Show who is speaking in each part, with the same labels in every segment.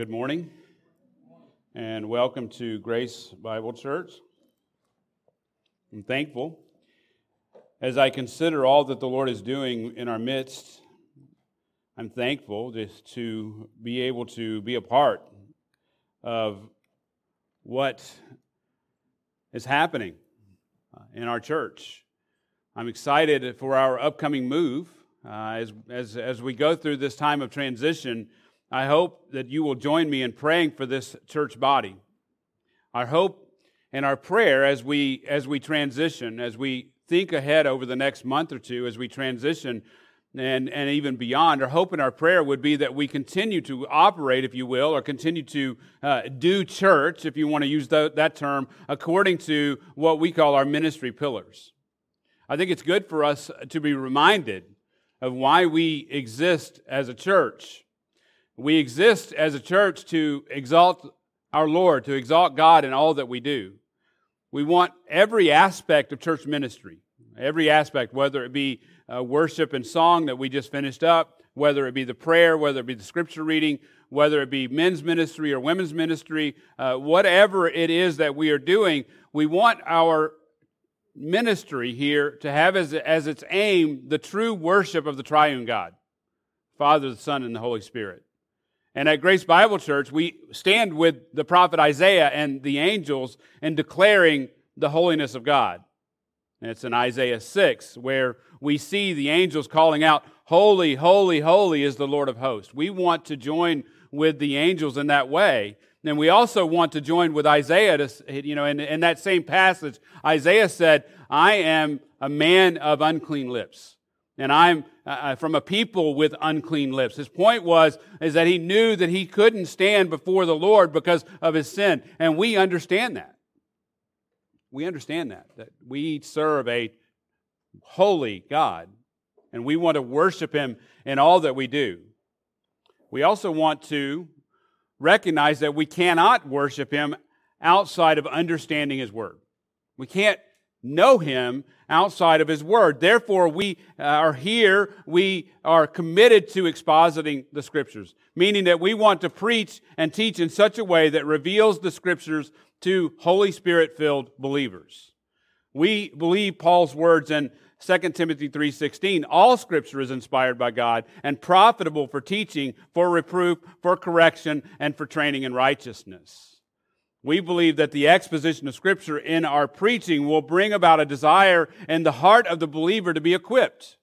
Speaker 1: good morning and welcome to Grace Bible Church. I'm thankful as I consider all that the Lord is doing in our midst. I'm thankful just to be able to be a part of what is happening uh, in our church. I'm excited for our upcoming move uh, as, as, as we go through this time of transition I hope that you will join me in praying for this church body. Our hope and our prayer as we as we transition, as we think ahead over the next month or two, as we transition and, and even beyond, our hope and our prayer would be that we continue to operate, if you will, or continue to uh, do church, if you want to use the, that term, according to what we call our ministry pillars. I think it's good for us to be reminded of why we exist as a church we exist as a church to exalt our Lord, to exalt God in all that we do. We want every aspect of church ministry, every aspect, whether it be uh, worship and song that we just finished up, whether it be the prayer, whether it be the scripture reading, whether it be men's ministry or women's ministry, uh, whatever it is that we are doing, we want our ministry here to have as, as its aim the true worship of the triune God, Father, the Son, and the Holy Spirit. And at Grace Bible Church, we stand with the prophet Isaiah and the angels in declaring the holiness of God. And it's in Isaiah 6 where we see the angels calling out, Holy, holy, holy is the Lord of hosts. We want to join with the angels in that way. And we also want to join with Isaiah to, you know, in, in that same passage, Isaiah said, I am a man of unclean lips and I'm uh, uh, from a people with unclean lips. His point was is that he knew that he couldn't stand before the Lord because of his sin, and we understand that. We understand that that we serve a holy God, and we want to worship him in all that we do. We also want to recognize that we cannot worship him outside of understanding his word. We can't know him outside of his word. Therefore, we uh, are here, we are committed to expositing the scriptures, meaning that we want to preach and teach in such a way that reveals the scriptures to Holy Spirit filled believers. We believe Paul's words in 2 Timothy 3:16 all scripture is inspired by God and profitable for teaching for reproof for correction and for training in righteousness we believe that the exposition of Scripture in our preaching will bring about a desire in the heart of the believer to be equipped.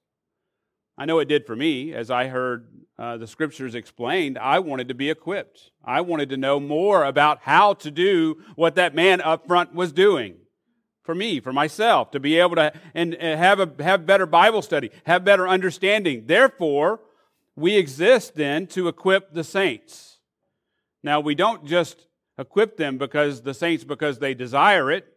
Speaker 1: I know it did for me. As I heard uh, the Scriptures explained, I wanted to be equipped. I wanted to know more about how to do what that man up front was doing. For me, for myself, to be able to and, and have a have better Bible study, have better understanding. Therefore, we exist then to equip the saints. Now, we don't just equip them because the saints because they desire it.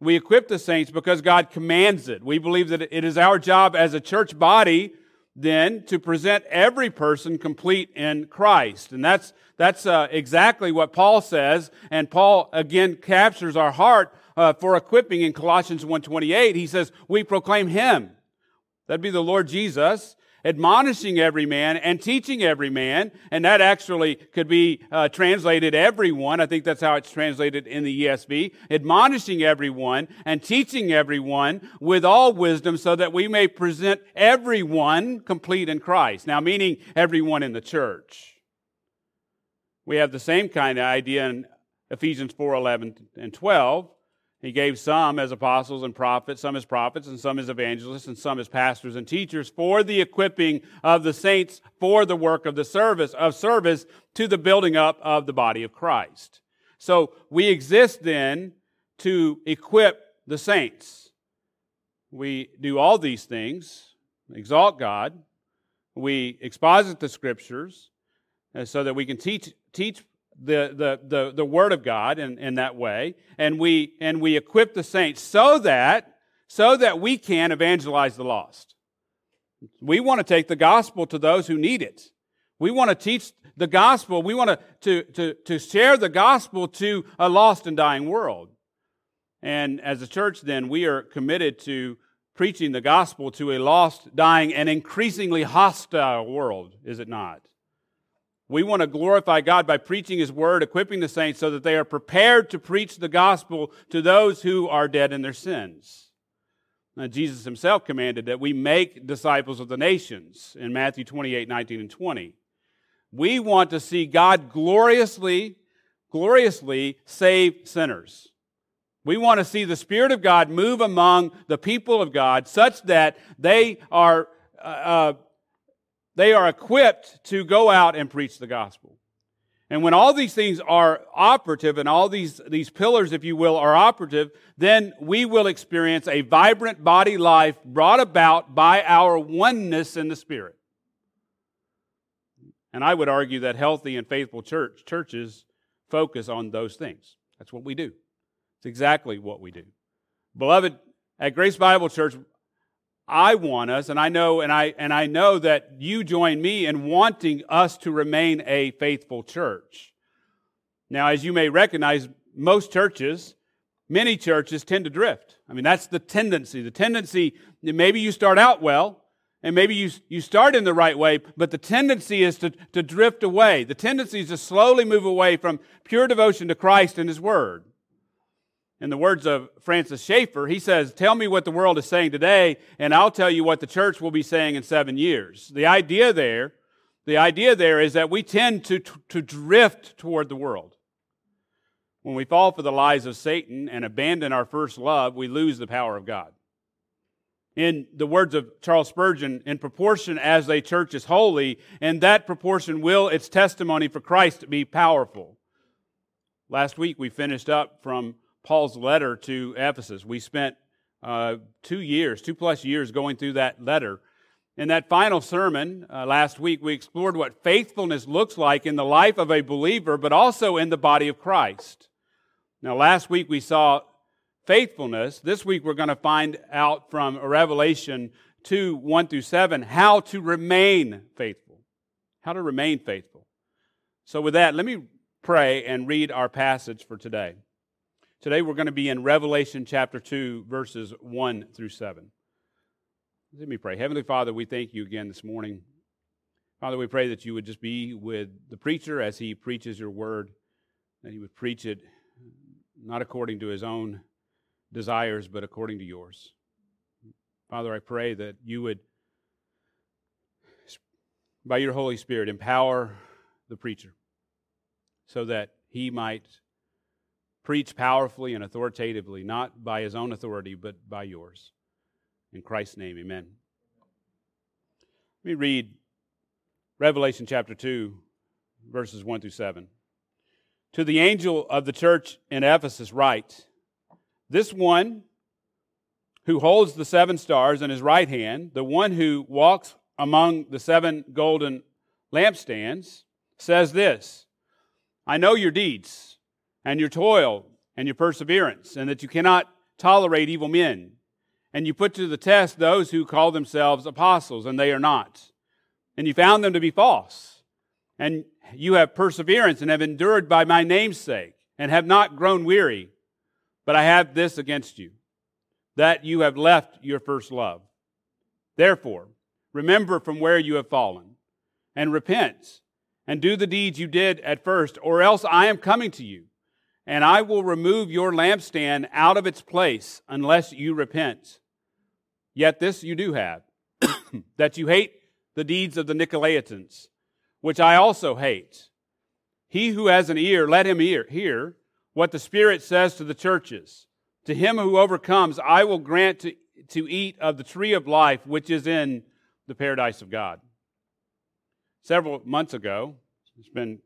Speaker 1: We equip the saints because God commands it. We believe that it is our job as a church body then to present every person complete in Christ. And that's, that's uh, exactly what Paul says. And Paul again captures our heart uh, for equipping in Colossians 1.28. He says, we proclaim him. That'd be the Lord Jesus admonishing every man and teaching every man. And that actually could be uh, translated everyone. I think that's how it's translated in the ESV. Admonishing everyone and teaching everyone with all wisdom so that we may present everyone complete in Christ. Now, meaning everyone in the church. We have the same kind of idea in Ephesians 4 11 and 12 he gave some as apostles and prophets, some as prophets, and some as evangelists, and some as pastors and teachers for the equipping of the saints for the work of the service, of service to the building up of the body of Christ. So we exist then to equip the saints. We do all these things, exalt God, we exposit the scriptures, uh, so that we can teach, teach the, the, the, the Word of God in, in that way, and we, and we equip the saints so that, so that we can evangelize the lost. We want to take the gospel to those who need it. We want to teach the gospel. We want to, to, to, to share the gospel to a lost and dying world. And as a church, then, we are committed to preaching the gospel to a lost, dying, and increasingly hostile world, is it not? We want to glorify God by preaching His word, equipping the saints so that they are prepared to preach the gospel to those who are dead in their sins. Now, Jesus Himself commanded that we make disciples of the nations in Matthew 28 19 and 20. We want to see God gloriously, gloriously save sinners. We want to see the Spirit of God move among the people of God such that they are, uh, uh, they are equipped to go out and preach the gospel. And when all these things are operative and all these, these pillars, if you will, are operative, then we will experience a vibrant body life brought about by our oneness in the Spirit. And I would argue that healthy and faithful church, churches focus on those things. That's what we do. It's exactly what we do. Beloved, at Grace Bible Church, I want us, and I know, and I and I know that you join me in wanting us to remain a faithful church. Now, as you may recognize, most churches, many churches tend to drift. I mean, that's the tendency. The tendency, maybe you start out well, and maybe you, you start in the right way, but the tendency is to, to drift away. The tendency is to slowly move away from pure devotion to Christ and His Word. In the words of Francis Schaeffer, he says, Tell me what the world is saying today, and I'll tell you what the church will be saying in seven years. The idea there, the idea there is that we tend to, to drift toward the world. When we fall for the lies of Satan and abandon our first love, we lose the power of God. In the words of Charles Spurgeon, in proportion as a church is holy, in that proportion will its testimony for Christ be powerful. Last week we finished up from Paul's letter to Ephesus. We spent uh, two years, two plus years going through that letter. In that final sermon uh, last week, we explored what faithfulness looks like in the life of a believer, but also in the body of Christ. Now, last week we saw faithfulness. This week we're going to find out from Revelation 2 1 through 7 how to remain faithful. How to remain faithful. So, with that, let me pray and read our passage for today. Today we're going to be in Revelation chapter 2, verses 1 through 7. Let me pray. Heavenly Father, we thank you again this morning. Father, we pray that you would just be with the preacher as he preaches your word, that he would preach it not according to his own desires, but according to yours. Father, I pray that you would, by your Holy Spirit, empower the preacher so that he might preach powerfully and authoritatively, not by his own authority, but by yours. In Christ's name, amen. Let me read Revelation chapter 2, verses 1 through 7. To the angel of the church in Ephesus, write This one who holds the seven stars in his right hand, the one who walks among the seven golden lampstands, says this I know your deeds and your toil and your perseverance, and that you cannot tolerate evil men. And you put to the test those who call themselves apostles, and they are not. And you found them to be false. And you have perseverance and have endured by my name's sake, and have not grown weary. But I have this against you, that you have left your first love. Therefore, remember from where you have fallen, and repent, and do the deeds you did at first, or else I am coming to you and I will remove your lampstand out of its place unless you repent. Yet this you do have, that you hate the deeds of the Nicolaitans, which I also hate. He who has an ear, let him hear, hear what the Spirit says to the churches. To him who overcomes, I will grant to, to eat of the tree of life, which is in the paradise of God. Several months ago, it's been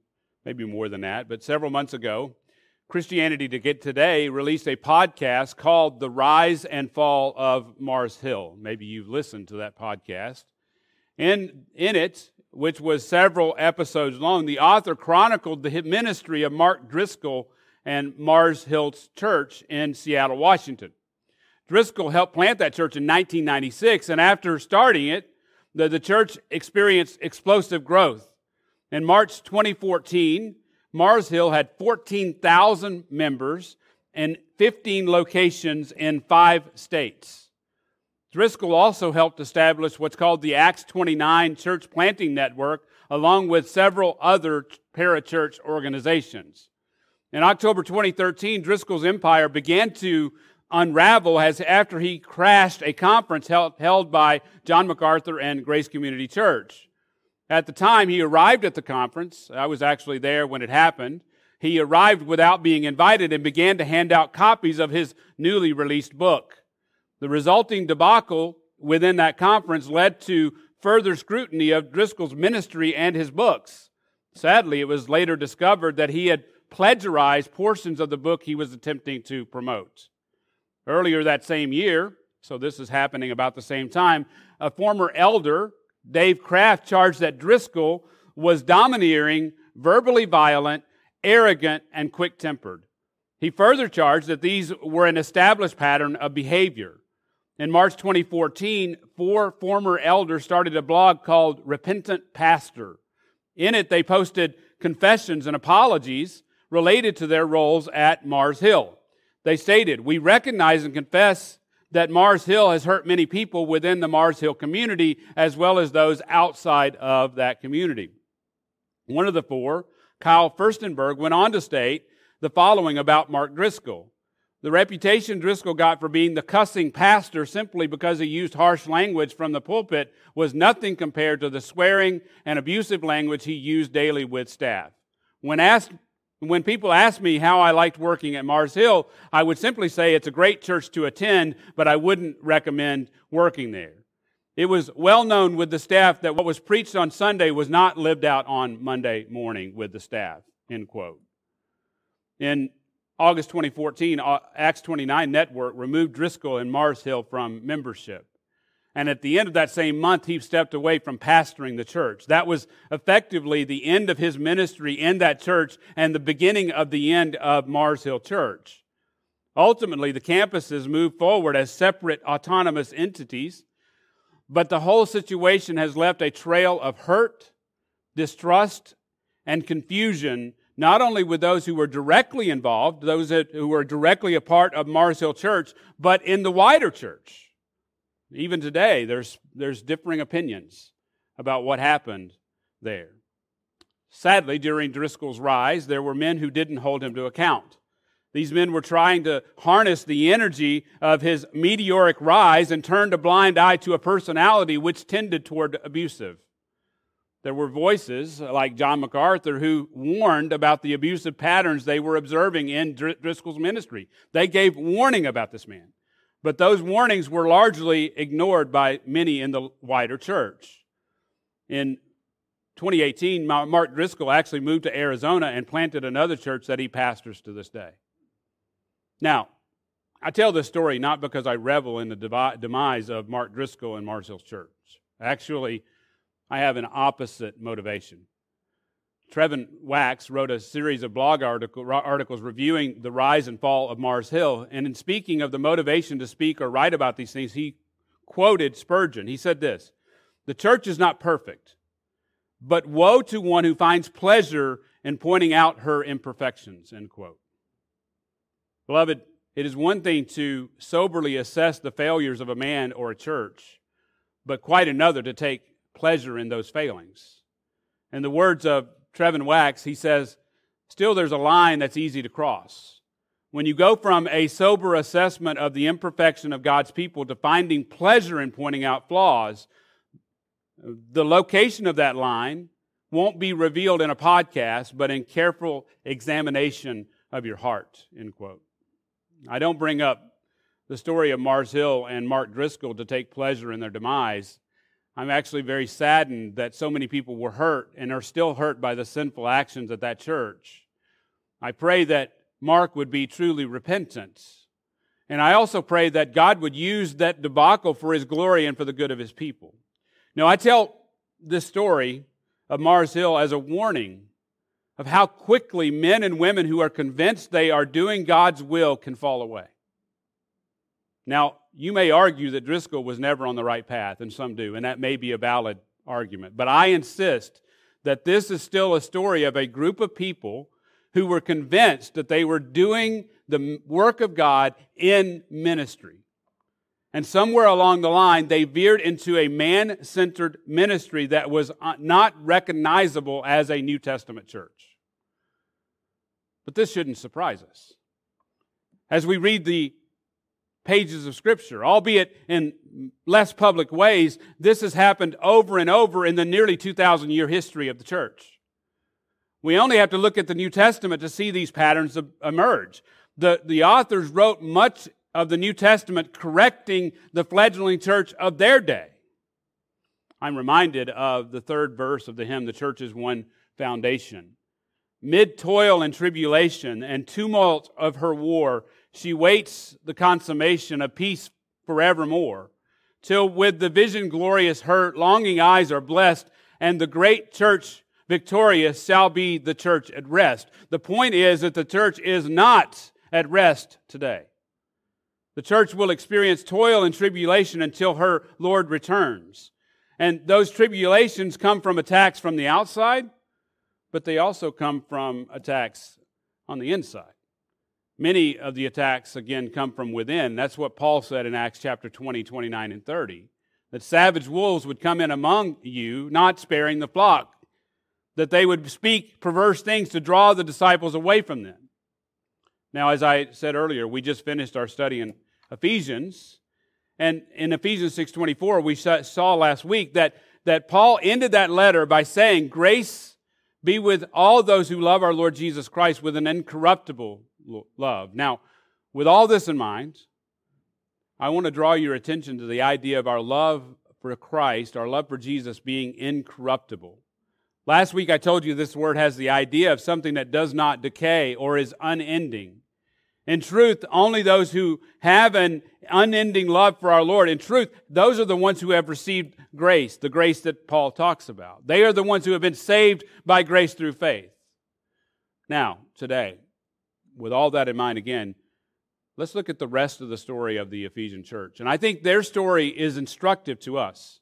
Speaker 1: maybe more than that, but several months ago, Christianity to Get Today released a podcast called The Rise and Fall of Mars Hill. Maybe you've listened to that podcast. In, in it, which was several episodes long, the author chronicled the ministry of Mark Driscoll and Mars Hill's church in Seattle, Washington. Driscoll helped plant that church in 1996, and after starting it, the, the church experienced explosive growth. In March 2014, Mars Hill had 14,000 members and 15 locations in five states. Driscoll also helped establish what's called the Acts 29 church planting network along with several other parachurch organizations. In October 2013, Driscoll's empire began to unravel as after he crashed a conference held, held by John MacArthur and Grace Community Church. At the time he arrived at the conference, I was actually there when it happened. He arrived without being invited and began to hand out copies of his newly released book. The resulting debacle within that conference led to further scrutiny of Driscoll's ministry and his books. Sadly, it was later discovered that he had plagiarized portions of the book he was attempting to promote. Earlier that same year, so this is happening about the same time, a former elder, Dave Kraft, charged that Driscoll was domineering, verbally violent, arrogant, and quick tempered. He further charged that these were an established pattern of behavior. In March 2014, four former elders started a blog called Repentant Pastor. In it, they posted confessions and apologies related to their roles at Mars Hill. They stated, We recognize and confess that Mars Hill has hurt many people within the Mars Hill community as well as those outside of that community. One of the four, Kyle Firstenberg, went on to state the following about Mark Driscoll. The reputation Driscoll got for being the cussing pastor simply because he used harsh language from the pulpit was nothing compared to the swearing and abusive language he used daily with staff. When asked when people ask me how I liked working at Mars Hill, I would simply say it's a great church to attend, but I wouldn't recommend working there. It was well known with the staff that what was preached on Sunday was not lived out on Monday morning with the staff. End quote. In August 2014, uh, Acts 29 Network removed Driscoll and Mars Hill from membership. And at the end of that same month, he stepped away from pastoring the church. That was effectively the end of his ministry in that church and the beginning of the end of Mars Hill Church. Ultimately, the campuses moved forward as separate autonomous entities, but the whole situation has left a trail of hurt, distrust, and confusion not only with those who were directly involved, those who were directly a part of Mars Hill Church, but in the wider church. Even today, there's, there's differing opinions about what happened there. Sadly, during Driscoll's rise, there were men who didn't hold him to account. These men were trying to harness the energy of his meteoric rise and turned a blind eye to a personality which tended toward abusive. There were voices like John MacArthur who warned about the abusive patterns they were observing in Driscoll's ministry. They gave warning about this man. But those warnings were largely ignored by many in the wider church. In 2018, Mark Driscoll actually moved to Arizona and planted another church that he pastors to this day. Now, I tell this story not because I revel in the demise of Mark Driscoll and Mars Hill Church. Actually, I have an opposite motivation. Trevin Wax wrote a series of blog article, articles reviewing the rise and fall of Mars Hill. And in speaking of the motivation to speak or write about these things, he quoted Spurgeon. He said this The church is not perfect, but woe to one who finds pleasure in pointing out her imperfections. End quote. Beloved, it is one thing to soberly assess the failures of a man or a church, but quite another to take pleasure in those failings. In the words of Trevin Wax, he says, Still, there's a line that's easy to cross. When you go from a sober assessment of the imperfection of God's people to finding pleasure in pointing out flaws, the location of that line won't be revealed in a podcast, but in careful examination of your heart. End quote. I don't bring up the story of Mars Hill and Mark Driscoll to take pleasure in their demise. I'm actually very saddened that so many people were hurt and are still hurt by the sinful actions at that church. I pray that Mark would be truly repentant. And I also pray that God would use that debacle for his glory and for the good of his people. Now, I tell this story of Mars Hill as a warning of how quickly men and women who are convinced they are doing God's will can fall away. Now, you may argue that Driscoll was never on the right path, and some do, and that may be a valid argument. But I insist that this is still a story of a group of people who were convinced that they were doing the work of God in ministry. And somewhere along the line, they veered into a man centered ministry that was uh, not recognizable as a New Testament church. But this shouldn't surprise us. As we read the pages of Scripture, albeit in less public ways, this has happened over and over in the nearly 2,000 year history of the church. We only have to look at the New Testament to see these patterns emerge. The, the authors wrote much of the New Testament correcting the fledgling church of their day. I'm reminded of the third verse of the hymn, The Church is One Foundation. Mid toil and tribulation and tumult of her war, she waits the consummation of peace forevermore, till with the vision glorious her longing eyes are blessed, and the great church victorious shall be the church at rest. The point is that the church is not at rest today. The church will experience toil and tribulation until her Lord returns. And those tribulations come from attacks from the outside, but they also come from attacks on the inside. Many of the attacks, again, come from within. That's what Paul said in Acts chapter 20, 29, and 30. That savage wolves would come in among you, not sparing the flock. That they would speak perverse things to draw the disciples away from them. Now, as I said earlier, we just finished our study in Ephesians. And in Ephesians 6:24, we saw last week that, that Paul ended that letter by saying, Grace be with all those who love our Lord Jesus Christ with an incorruptible love. Now, with all this in mind, I want to draw your attention to the idea of our love for Christ, our love for Jesus being incorruptible. Last week I told you this word has the idea of something that does not decay or is unending. In truth, only those who have an unending love for our Lord, in truth, those are the ones who have received grace, the grace that Paul talks about. They are the ones who have been saved by grace through faith. Now, today, with all that in mind, again, let's look at the rest of the story of the Ephesian church. And I think their story is instructive to us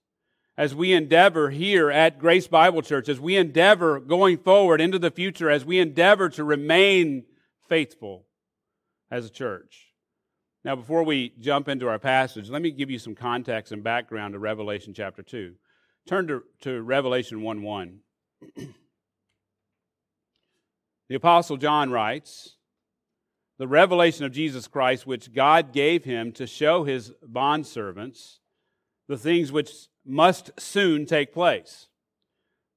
Speaker 1: as we endeavor here at Grace Bible Church, as we endeavor going forward into the future, as we endeavor to remain faithful as a church. Now, before we jump into our passage, let me give you some context and background to Revelation chapter 2. Turn to, to Revelation 1 1. the Apostle John writes, The revelation of Jesus Christ, which God gave him to show his bondservants the things which must soon take place.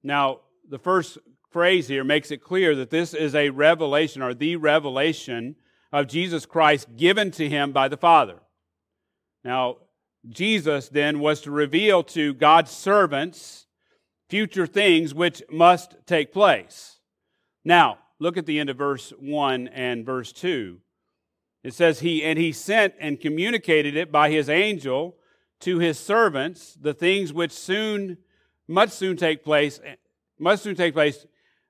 Speaker 1: Now, the first phrase here makes it clear that this is a revelation or the revelation of Jesus Christ given to him by the Father. Now, Jesus then was to reveal to God's servants future things which must take place. Now, look at the end of verse 1 and verse 2. It says, He and he sent and communicated it by his angel to his servants, the things which soon must soon take place, must soon take place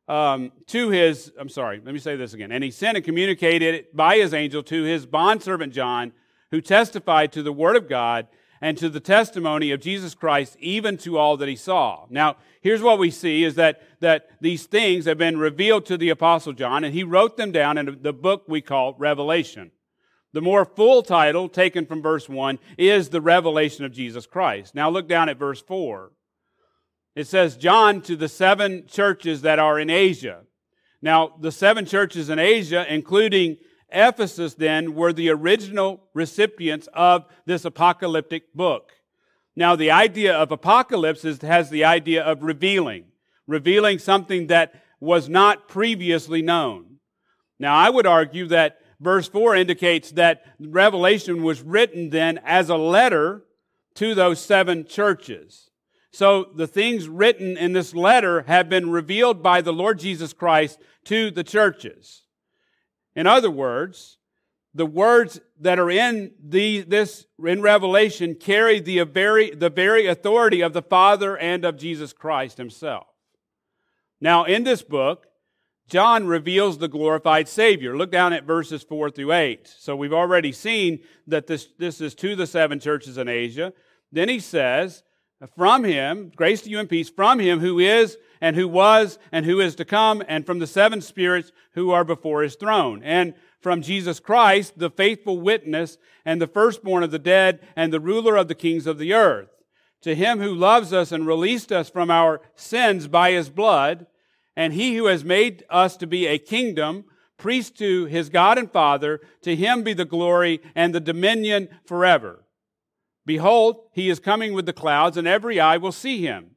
Speaker 1: um, to his, I'm sorry, let me say this again. And he sent and communicated it by his angel to his bondservant John, who testified to the word of God and to the testimony of Jesus Christ, even to all that he saw. Now, here's what we see is that, that these things have been revealed to the apostle John, and he wrote them down in the book we call Revelation. The more full title, taken from verse 1, is the revelation of Jesus Christ. Now look down at verse 4. It says, John to the seven churches that are in Asia. Now, the seven churches in Asia, including Ephesus, then, were the original recipients of this apocalyptic book. Now, the idea of apocalypse is, has the idea of revealing, revealing something that was not previously known. Now, I would argue that verse 4 indicates that Revelation was written then as a letter to those seven churches. So the things written in this letter have been revealed by the Lord Jesus Christ to the churches. In other words, the words that are in the, this in Revelation carry the very, the very authority of the Father and of Jesus Christ himself. Now, in this book, John reveals the glorified Savior. Look down at verses 4 through 8. So we've already seen that this, this is to the seven churches in Asia. Then he says, from him, grace to you and peace, from him who is and who was, and who is to come, and from the seven spirits who are before his throne, and from Jesus Christ, the faithful witness, and the firstborn of the dead, and the ruler of the kings of the earth. To him who loves us and released us from our sins by his blood, and he who has made us to be a kingdom, priest to his God and Father, to him be the glory and the dominion forever. Behold, he is coming with the clouds, and every eye will see him,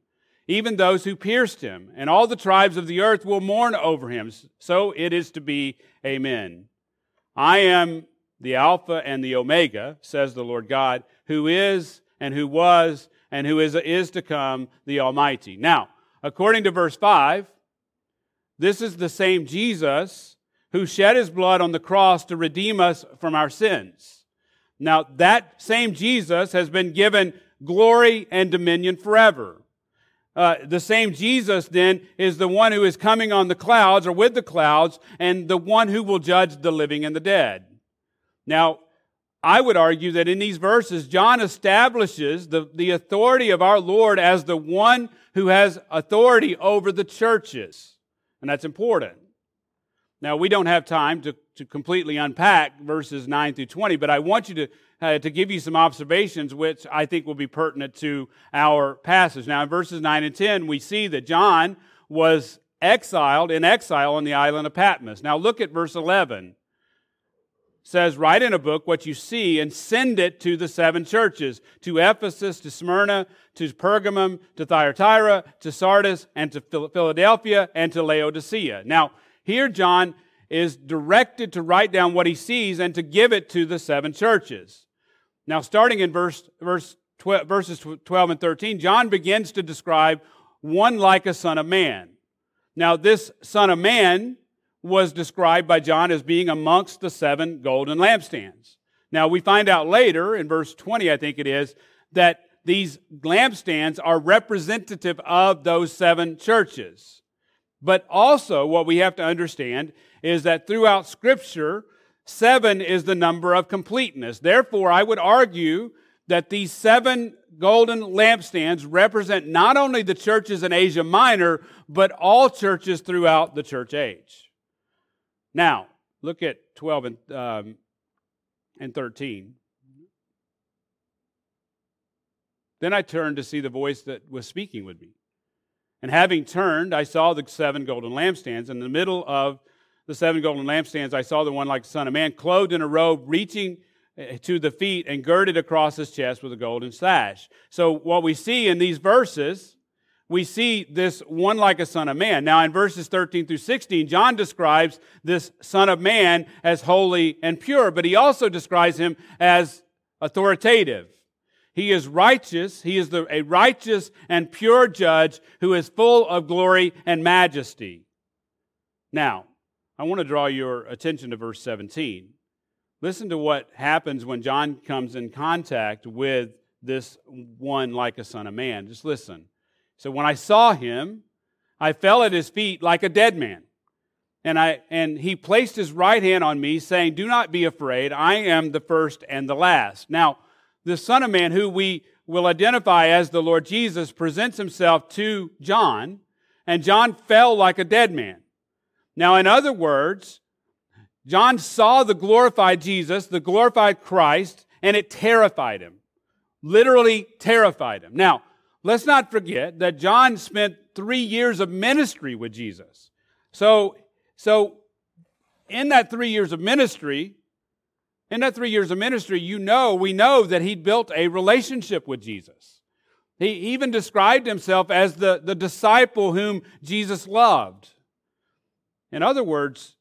Speaker 1: even those who pierced him, and all the tribes of the earth will mourn over him. So it is to be. Amen. I am the Alpha and the Omega, says the Lord God, who is and who was and who is, is to come, the Almighty. Now, according to verse 5, this is the same Jesus who shed his blood on the cross to redeem us from our sins. Now, that same Jesus has been given glory and dominion forever. Uh, the same Jesus then is the one who is coming on the clouds or with the clouds and the one who will judge the living and the dead. Now, I would argue that in these verses, John establishes the, the authority of our Lord as the one who has authority over the churches. And that's important. Now, we don't have time to, to completely unpack verses 9 through 20, but I want you to, uh, to give you some observations which I think will be pertinent to our passage. Now, in verses 9 and 10, we see that John was exiled in exile on the island of Patmos. Now, look at verse 11 says, Write in a book what you see and send it to the seven churches to Ephesus, to Smyrna, to Pergamum, to Thyatira, to Sardis, and to Philadelphia, and to Laodicea. Now, here John is directed to write down what he sees and to give it to the seven churches. Now, starting in verse, verse 12, verses 12 and 13, John begins to describe one like a son of man. Now, this son of man was described by John as being amongst the seven golden lampstands. Now, we find out later in verse 20, I think it is, that these lampstands are representative of those seven churches. But also, what we have to understand is that throughout Scripture, seven is the number of completeness. Therefore, I would argue that these seven golden lampstands represent not only the churches in Asia Minor, but all churches throughout the church age. Now, look at 12 and, um, and 13. Then I turned to see the voice that was speaking with me. And having turned, I saw the seven golden lampstands. In the middle of the seven golden lampstands, I saw the one like the Son of Man, clothed in a robe, reaching eh, to the feet and girded across his chest with a golden sash. So, what we see in these verses we see this one like a son of man. Now, in verses 13 through 16, John describes this son of man as holy and pure, but he also describes him as authoritative. He is righteous. He is the, a righteous and pure judge who is full of glory and majesty. Now, I want to draw your attention to verse 17. Listen to what happens when John comes in contact with this one like a son of man. Just listen. So when I saw him, I fell at his feet like a dead man. And, I, and he placed his right hand on me, saying, Do not be afraid. I am the first and the last. Now, the Son of Man, who we will identify as the Lord Jesus, presents himself to John, and John fell like a dead man. Now, in other words, John saw the glorified Jesus, the glorified Christ, and it terrified him. Literally terrified him. Now, Let's not forget that John spent three years of ministry with Jesus. So, so in that three years of ministry, in that three years of ministry, you know, we know that he built a relationship with Jesus. He even described himself as the, the disciple whom Jesus loved. In other words,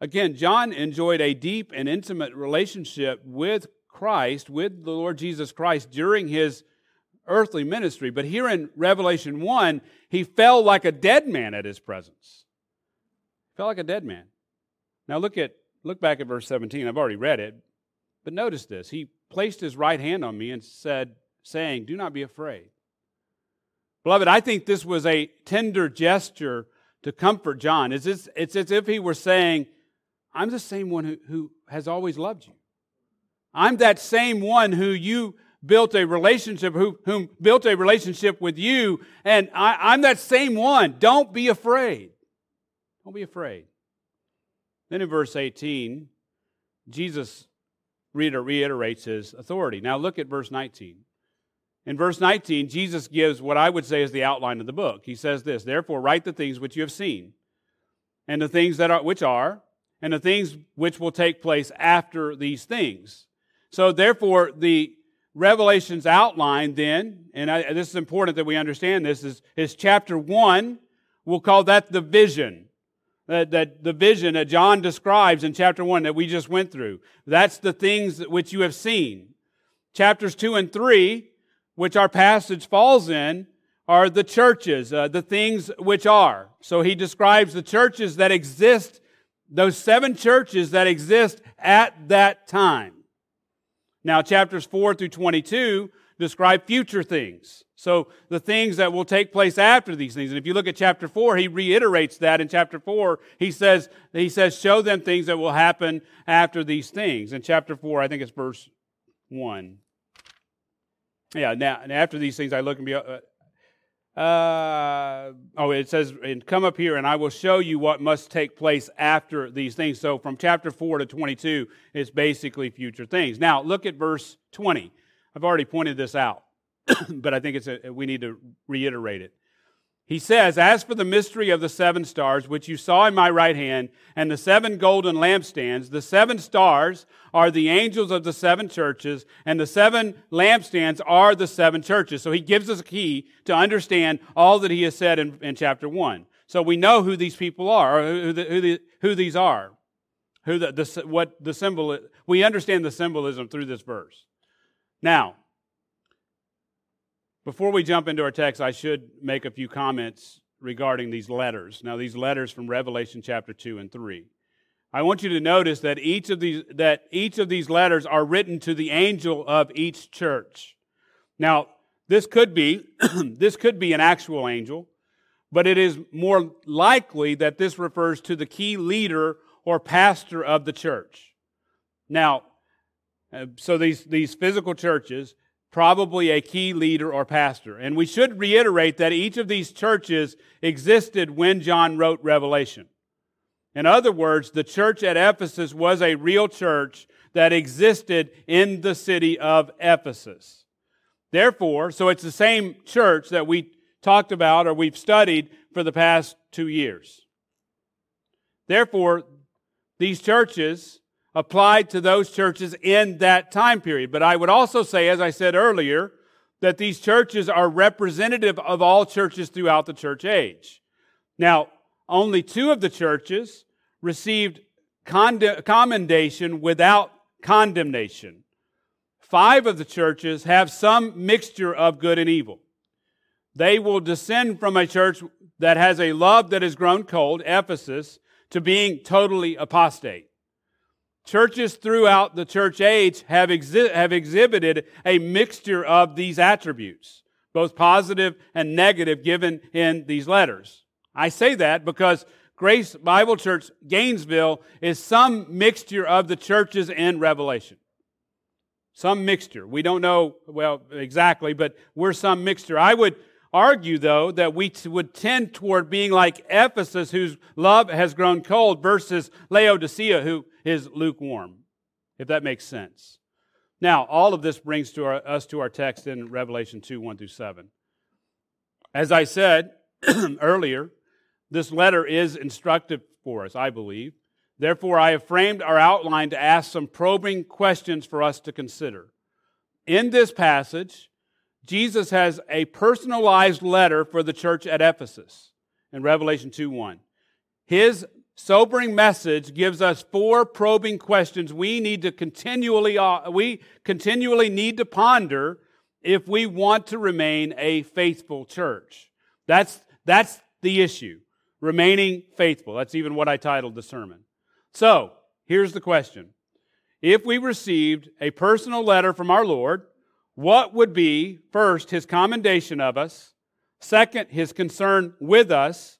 Speaker 1: again, John enjoyed a deep and intimate relationship with Christ, with the Lord Jesus Christ during his earthly ministry. But here in Revelation 1, he fell like a dead man at his presence. Fell like a dead man. Now look at look back at verse 17. I've already read it. But notice this. He placed his right hand on me and said, saying, Do not be afraid. Beloved, I think this was a tender gesture to comfort John. It's, as, it's as if he were saying, I'm the same one who, who has always loved you. I'm that same one who you built a relationship, who, whom built a relationship with you, and I, I'm that same one. Don't be afraid. Don't be afraid. Then in verse 18, Jesus reiterates his authority. Now look at verse 19. In verse 19, Jesus gives what I would say is the outline of the book. He says this, Therefore, write the things which you have seen, and the things that are, which are, and the things which will take place after these things. So, therefore, the Revelation's outline then, and I, this is important that we understand this, is, is chapter 1. We'll call that the vision. That, that the vision that John describes in chapter 1 that we just went through. That's the things which you have seen. Chapters 2 and 3, which our passage falls in, are the churches, uh, the things which are. So he describes the churches that exist, those seven churches that exist at that time. Now, chapters 4 through 22 describe future things. So, the things that will take place after these things. And if you look at chapter 4, he reiterates that in chapter 4. He says, he says, show them things that will happen after these things. In chapter 4, I think it's verse 1. Yeah, now, and after these things, I look and be, uh, uh, oh, it says, and come up here and I will show you what must take place after these things. So from chapter 4 to 22, it's basically future things. Now, look at verse 20. I've already pointed this out, but I think it's a, we need to reiterate it. He says, As for the mystery of the seven stars, which you saw in my right hand, and the seven golden lampstands, the seven stars are the angels of the seven churches, and the seven lampstands are the seven churches. So he gives us a key to understand all that he has said in, in chapter 1. So we know who these people are, who, the, who, the, who these are, who the, the, what the symbol, we understand the symbolism through this verse. Now, before we jump into our text, I should make a few comments regarding these letters. Now, these letters from Revelation chapter 2 and 3. I want you to notice that each of these, that each of these letters are written to the angel of each church. Now, this could be, this could be an actual angel, but it is more likely that this refers to the key leader or pastor of the church. Now, uh, so these, these physical churches, probably a key leader or pastor. And we should reiterate that each of these churches existed when John wrote Revelation. In other words, the church at Ephesus was a real church that existed in the city of Ephesus. Therefore, so it's the same church that we talked about or we've studied for the past two years. Therefore, these churches applied to those churches in that time period. But I would also say, as I said earlier, that these churches are representative of all churches throughout the church age. Now, only two of the churches received commendation without condemnation. Five of the churches have some mixture of good and evil. They will descend from a church that has a love that has grown cold, Ephesus, to being totally apostate. Churches throughout the church age have, exhi- have exhibited a mixture of these attributes, both positive and negative, given in these letters. I say that because Grace Bible Church Gainesville is some mixture of the churches in Revelation. Some mixture. We don't know, well, exactly, but we're some mixture. I would argue, though, that we t- would tend toward being like Ephesus, whose love has grown cold, versus Laodicea, who is lukewarm, if that makes sense. Now, all of this brings to our, us to our text in Revelation 2 1 through 7. As I said earlier, this letter is instructive for us, I believe. Therefore, I have framed our outline to ask some probing questions for us to consider. In this passage, Jesus has a personalized letter for the church at Ephesus in Revelation 2 1. His sobering message gives us four probing questions we need to continually uh, we continually need to ponder if we want to remain a faithful church. That's that's the issue remaining faithful. That's even what i titled the sermon. So here's the question. If we received a personal letter from our lord what would be first his commendation of us second his concern with us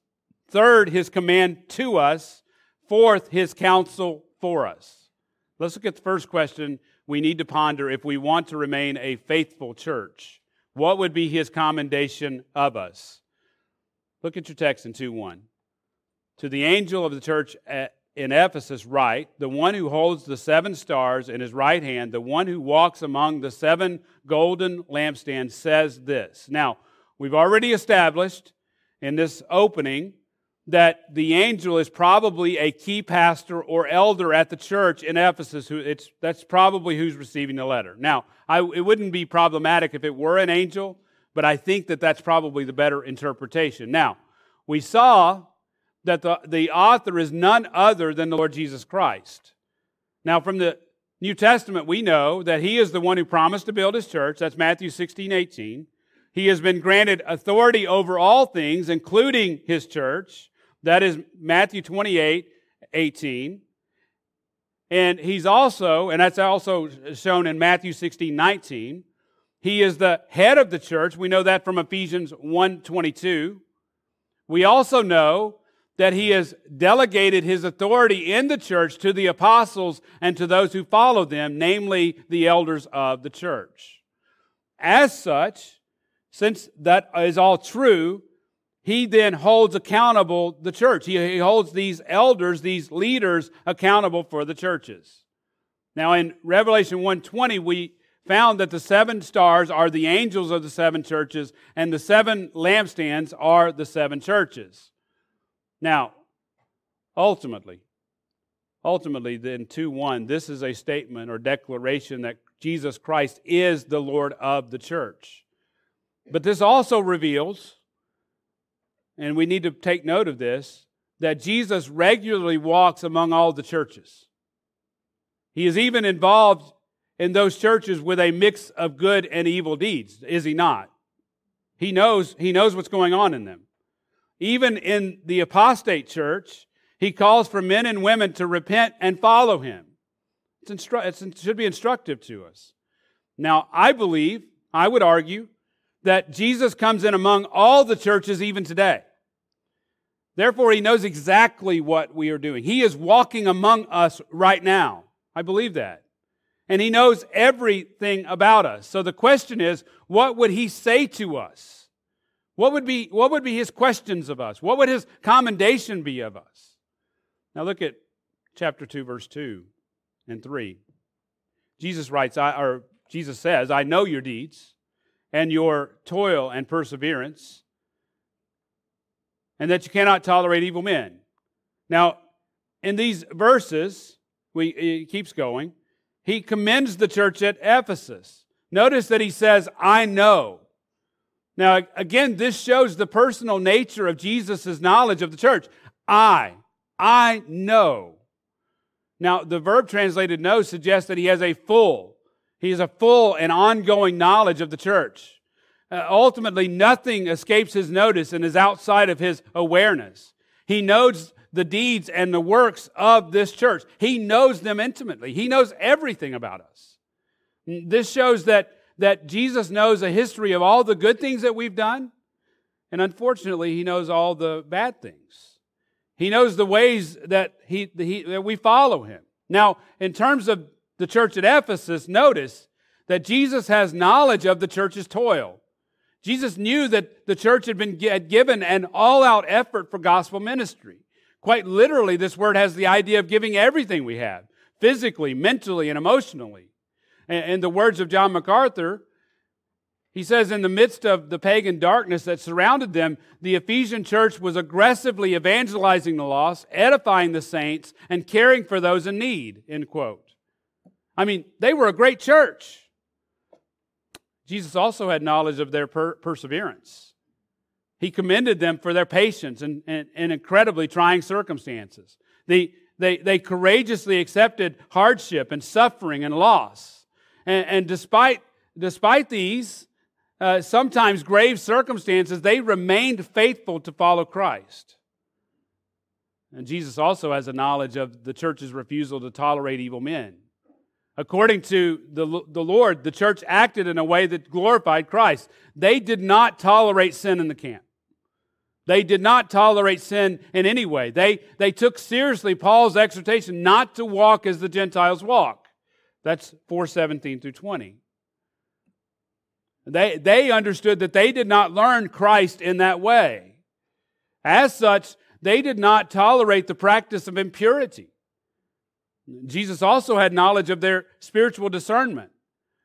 Speaker 1: Third, his command to us. Fourth, his counsel for us. Let's look at the first question we need to ponder if we want to remain a faithful church. What would be his commendation of us? Look at your text in 2 1. To the angel of the church at, in Ephesus, write, the one who holds the seven stars in his right hand, the one who walks among the seven golden lampstands, says this. Now, we've already established in this opening that the angel is probably a key pastor or elder at the church in Ephesus. Who it's that's probably who's receiving the letter. Now, I, it wouldn't be problematic if it were an angel, but I think that that's probably the better interpretation. Now, we saw that the, the author is none other than the Lord Jesus Christ. Now, from the New Testament, we know that he is the one who promised to build his church. That's Matthew 16, 18. He has been granted authority over all things, including his church. That is Matthew 28, 18. And he's also, and that's also shown in Matthew 16, 19. He is the head of the church. We know that from Ephesians 1, 22. We also know that he has delegated his authority in the church to the apostles and to those who follow them, namely the elders of the church. As such, since that is all true, he then holds accountable the church. He, he holds these elders, these leaders accountable for the churches. Now in Revelation 1:20 we found that the seven stars are the angels of the seven churches and the seven lampstands are the seven churches. Now, ultimately, ultimately then 2 1, this is a statement or declaration that Jesus Christ is the Lord of the church. But this also reveals and we need to take note of this, that Jesus regularly walks among all the churches. He is even involved in those churches with a mix of good and evil deeds, is he not? He knows, he knows what's going on in them. Even in the apostate church, he calls for men and women to repent and follow him. Instru- it should be instructive to us. Now, I believe, I would argue, that Jesus comes in among all the churches even today. Therefore, he knows exactly what we are doing. He is walking among us right now. I believe that. And he knows everything about us. So the question is, what would he say to us? What would be, what would be his questions of us? What would his commendation be of us? Now look at chapter 2, verse 2 and 3. Jesus writes, I, or Jesus says, I know your deeds and your toil and perseverance and that you cannot tolerate evil men. Now, in these verses, we, it keeps going, he commends the church at Ephesus. Notice that he says, I know. Now, again, this shows the personal nature of Jesus' knowledge of the church. I, I know. Now, the verb translated know suggests that he has a full, he has a full and ongoing knowledge of the church. Uh, ultimately, nothing escapes his notice and is outside of his awareness. He knows the deeds and the works of this church. He knows them intimately. He knows everything about us. This shows that, that Jesus knows a history of all the good things that we've done, and unfortunately, he knows all the bad things. He knows the ways that, he, he, that we follow him. Now, in terms of the church at Ephesus, notice that Jesus has knowledge of the church's toil. Jesus knew that the church had been had given an all-out effort for gospel ministry. Quite literally, this word has the idea of giving everything we have, physically, mentally, and emotionally. In the words of John MacArthur, he says, in the midst of the pagan darkness that surrounded them, the Ephesian church was aggressively evangelizing the lost, edifying the saints, and caring for those in need. End quote. I mean, they were a great church. Jesus also had knowledge of their per- perseverance. He commended them for their patience in, in, in incredibly trying circumstances. They, they, they courageously accepted hardship and suffering and loss. And, and despite, despite these, uh, sometimes grave circumstances, they remained faithful to follow Christ. And Jesus also has a knowledge of the church's refusal to tolerate evil men. According to the, the Lord, the church acted in a way that glorified Christ. They did not tolerate sin in the camp. They did not tolerate sin in any way. They, they took seriously Paul's exhortation not to walk as the Gentiles walk. That's 417 through 20. They, they understood that they did not learn Christ in that way. As such, they did not tolerate the practice of impurity. Jesus also had knowledge of their spiritual discernment.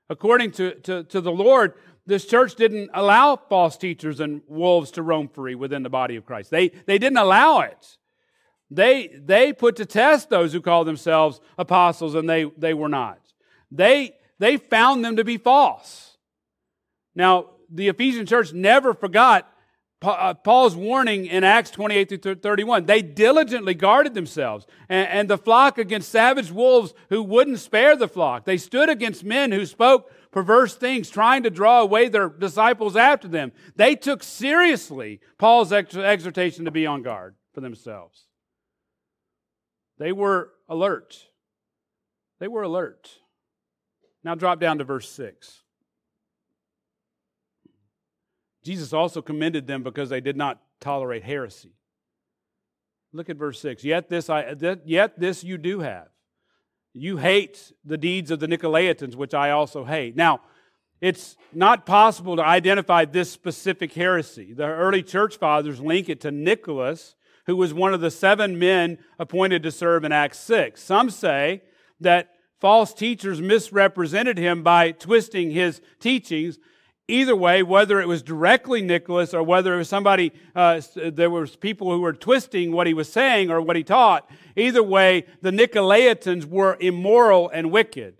Speaker 1: According to, to, to the Lord, this church didn't allow false teachers and wolves to roam free within the body of Christ. They, they didn't allow it. They, they put to test those who call themselves apostles and they, they were not. They, they found them to be false. Now, the Ephesian church never forgot uh, Paul's warning in Acts 28 through 31. They diligently guarded themselves and, and the flock against savage wolves who wouldn't spare the flock. They stood against men who spoke perverse things, trying to draw away their disciples after them. They took seriously Paul's ex- exhortation to be on guard for themselves. They were alert. They were alert. Now drop down to verse 6. Jesus also commended them because they did not tolerate heresy. Look at verse 6. Yet this, I, yet this you do have. You hate the deeds of the Nicolaitans, which I also hate. Now, it's not possible to identify this specific heresy. The early church fathers link it to Nicholas, who was one of the seven men appointed to serve in Acts 6. Some say that false teachers misrepresented him by twisting his teachings either way, whether it was directly Nicholas or whether it was somebody, uh, there was people who were twisting what he was saying or what he taught, either way, the Nicolaitans were immoral and wicked.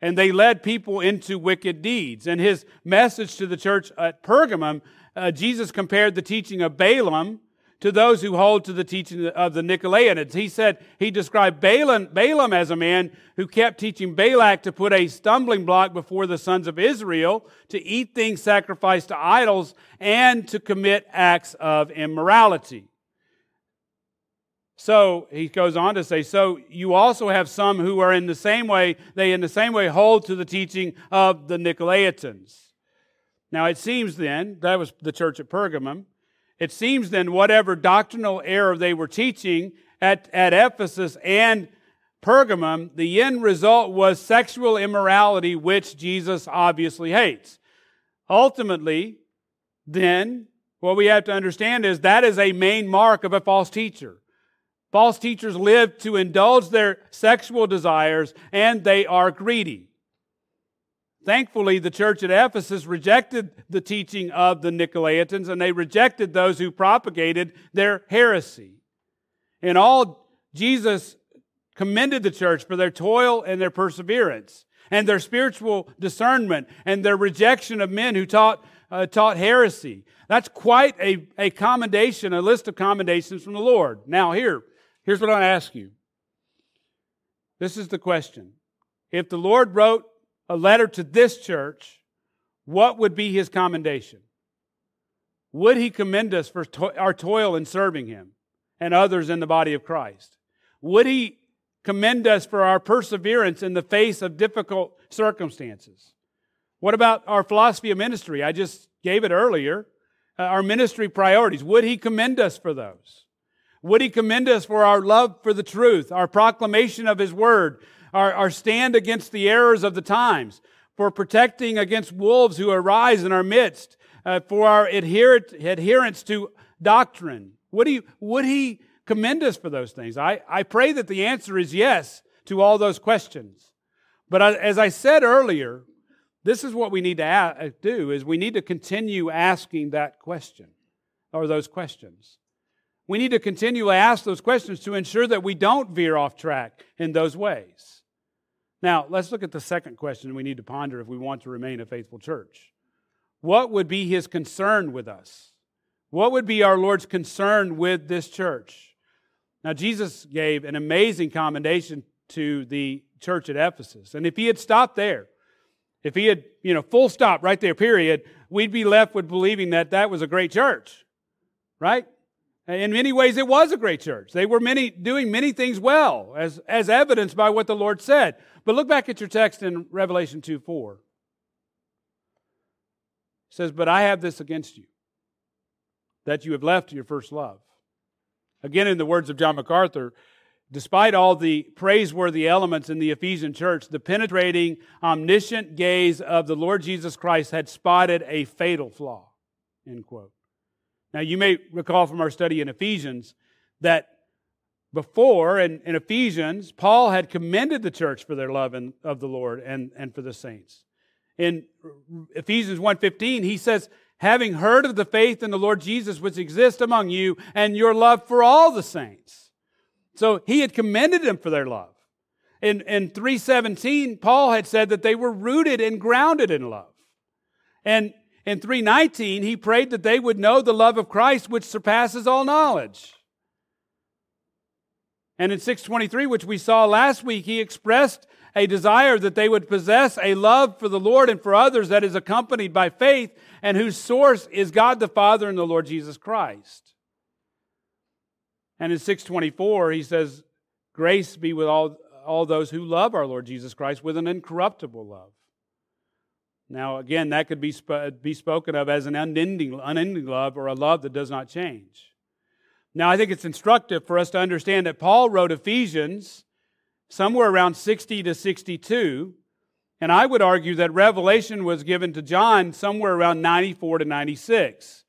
Speaker 1: And they led people into wicked deeds. And his message to the church at Pergamum, uh, Jesus compared the teaching of Balaam to those who hold to the teaching of the Nicolaitans. He said, he described Balaam, Balaam as a man who kept teaching Balak to put a stumbling block before the sons of Israel, to eat things sacrificed to idols, and to commit acts of immorality. So he goes on to say, so you also have some who are in the same way, they in the same way hold to the teaching of the Nicolaitans. Now it seems then, that was the church at Pergamum, it seems then, whatever doctrinal error they were teaching at, at Ephesus and Pergamum, the end result was sexual immorality, which Jesus obviously hates. Ultimately, then, what we have to understand is that is a main mark of a false teacher. False teachers live to indulge their sexual desires and they are greedy. Thankfully, the church at Ephesus rejected the teaching of the Nicolaitans and they rejected those who propagated their heresy. In all, Jesus commended the church for their toil and their perseverance and their spiritual discernment and their rejection of men who taught, uh, taught heresy. That's quite a, a commendation, a list of commendations from the Lord. Now, here, here's what I ask you. This is the question. If the Lord wrote a letter to this church, what would be his commendation? Would he commend us for to- our toil in serving him and others in the body of Christ? Would he commend us for our perseverance in the face of difficult circumstances? What about our philosophy of ministry? I just gave it earlier. Uh, our ministry priorities. Would he commend us for those? Would he commend us for our love for the truth, our proclamation of his word, our, our stand against the errors of the times, for protecting against wolves who arise in our midst, uh, for our adherence to doctrine? Would he, would he commend us for those things? I, I pray that the answer is yes to all those questions. But as I said earlier, this is what we need to uh, do is we need to continue asking that question or those questions. We need to continually ask those questions to ensure that we don't veer off track in those ways. Now, let's look at the second question we need to ponder if we want to remain a faithful church. What would be his concern with us? What would be our Lord's concern with this church? Now, Jesus gave an amazing commendation to the church at Ephesus. And if he had stopped there, if he had, you know, full stop right there, period, we'd be left with believing that that was a great church, right? In many ways, it was a great church. They were many, doing many things well, as, as evidenced by what the Lord said. But look back at your text in Revelation 2 4. It says, But I have this against you, that you have left your first love. Again, in the words of John MacArthur, despite all the praiseworthy elements in the Ephesian church, the penetrating, omniscient gaze of the Lord Jesus Christ had spotted a fatal flaw. End quote. Now, you may recall from our study in Ephesians that before in, in Ephesians, Paul had commended the church for their love in, of the Lord and, and for the saints. In Ephesians 1.15, he says, having heard of the faith in the Lord Jesus which exists among you and your love for all the saints. So he had commended them for their love. In, in 317, Paul had said that they were rooted and grounded in love. And in 319, he prayed that they would know the love of Christ which surpasses all knowledge. And in 623, which we saw last week, he expressed a desire that they would possess a love for the Lord and for others that is accompanied by faith and whose source is God the Father and the Lord Jesus Christ. And in 624, he says, Grace be with all, all those who love our Lord Jesus Christ with an incorruptible love. Now, again, that could be, sp- be spoken of as an unending, unending love or a love that does not change. Now, I think it's instructive for us to understand that Paul wrote Ephesians somewhere around 60 to 62, and I would argue that Revelation was given to John somewhere around 94 to 96.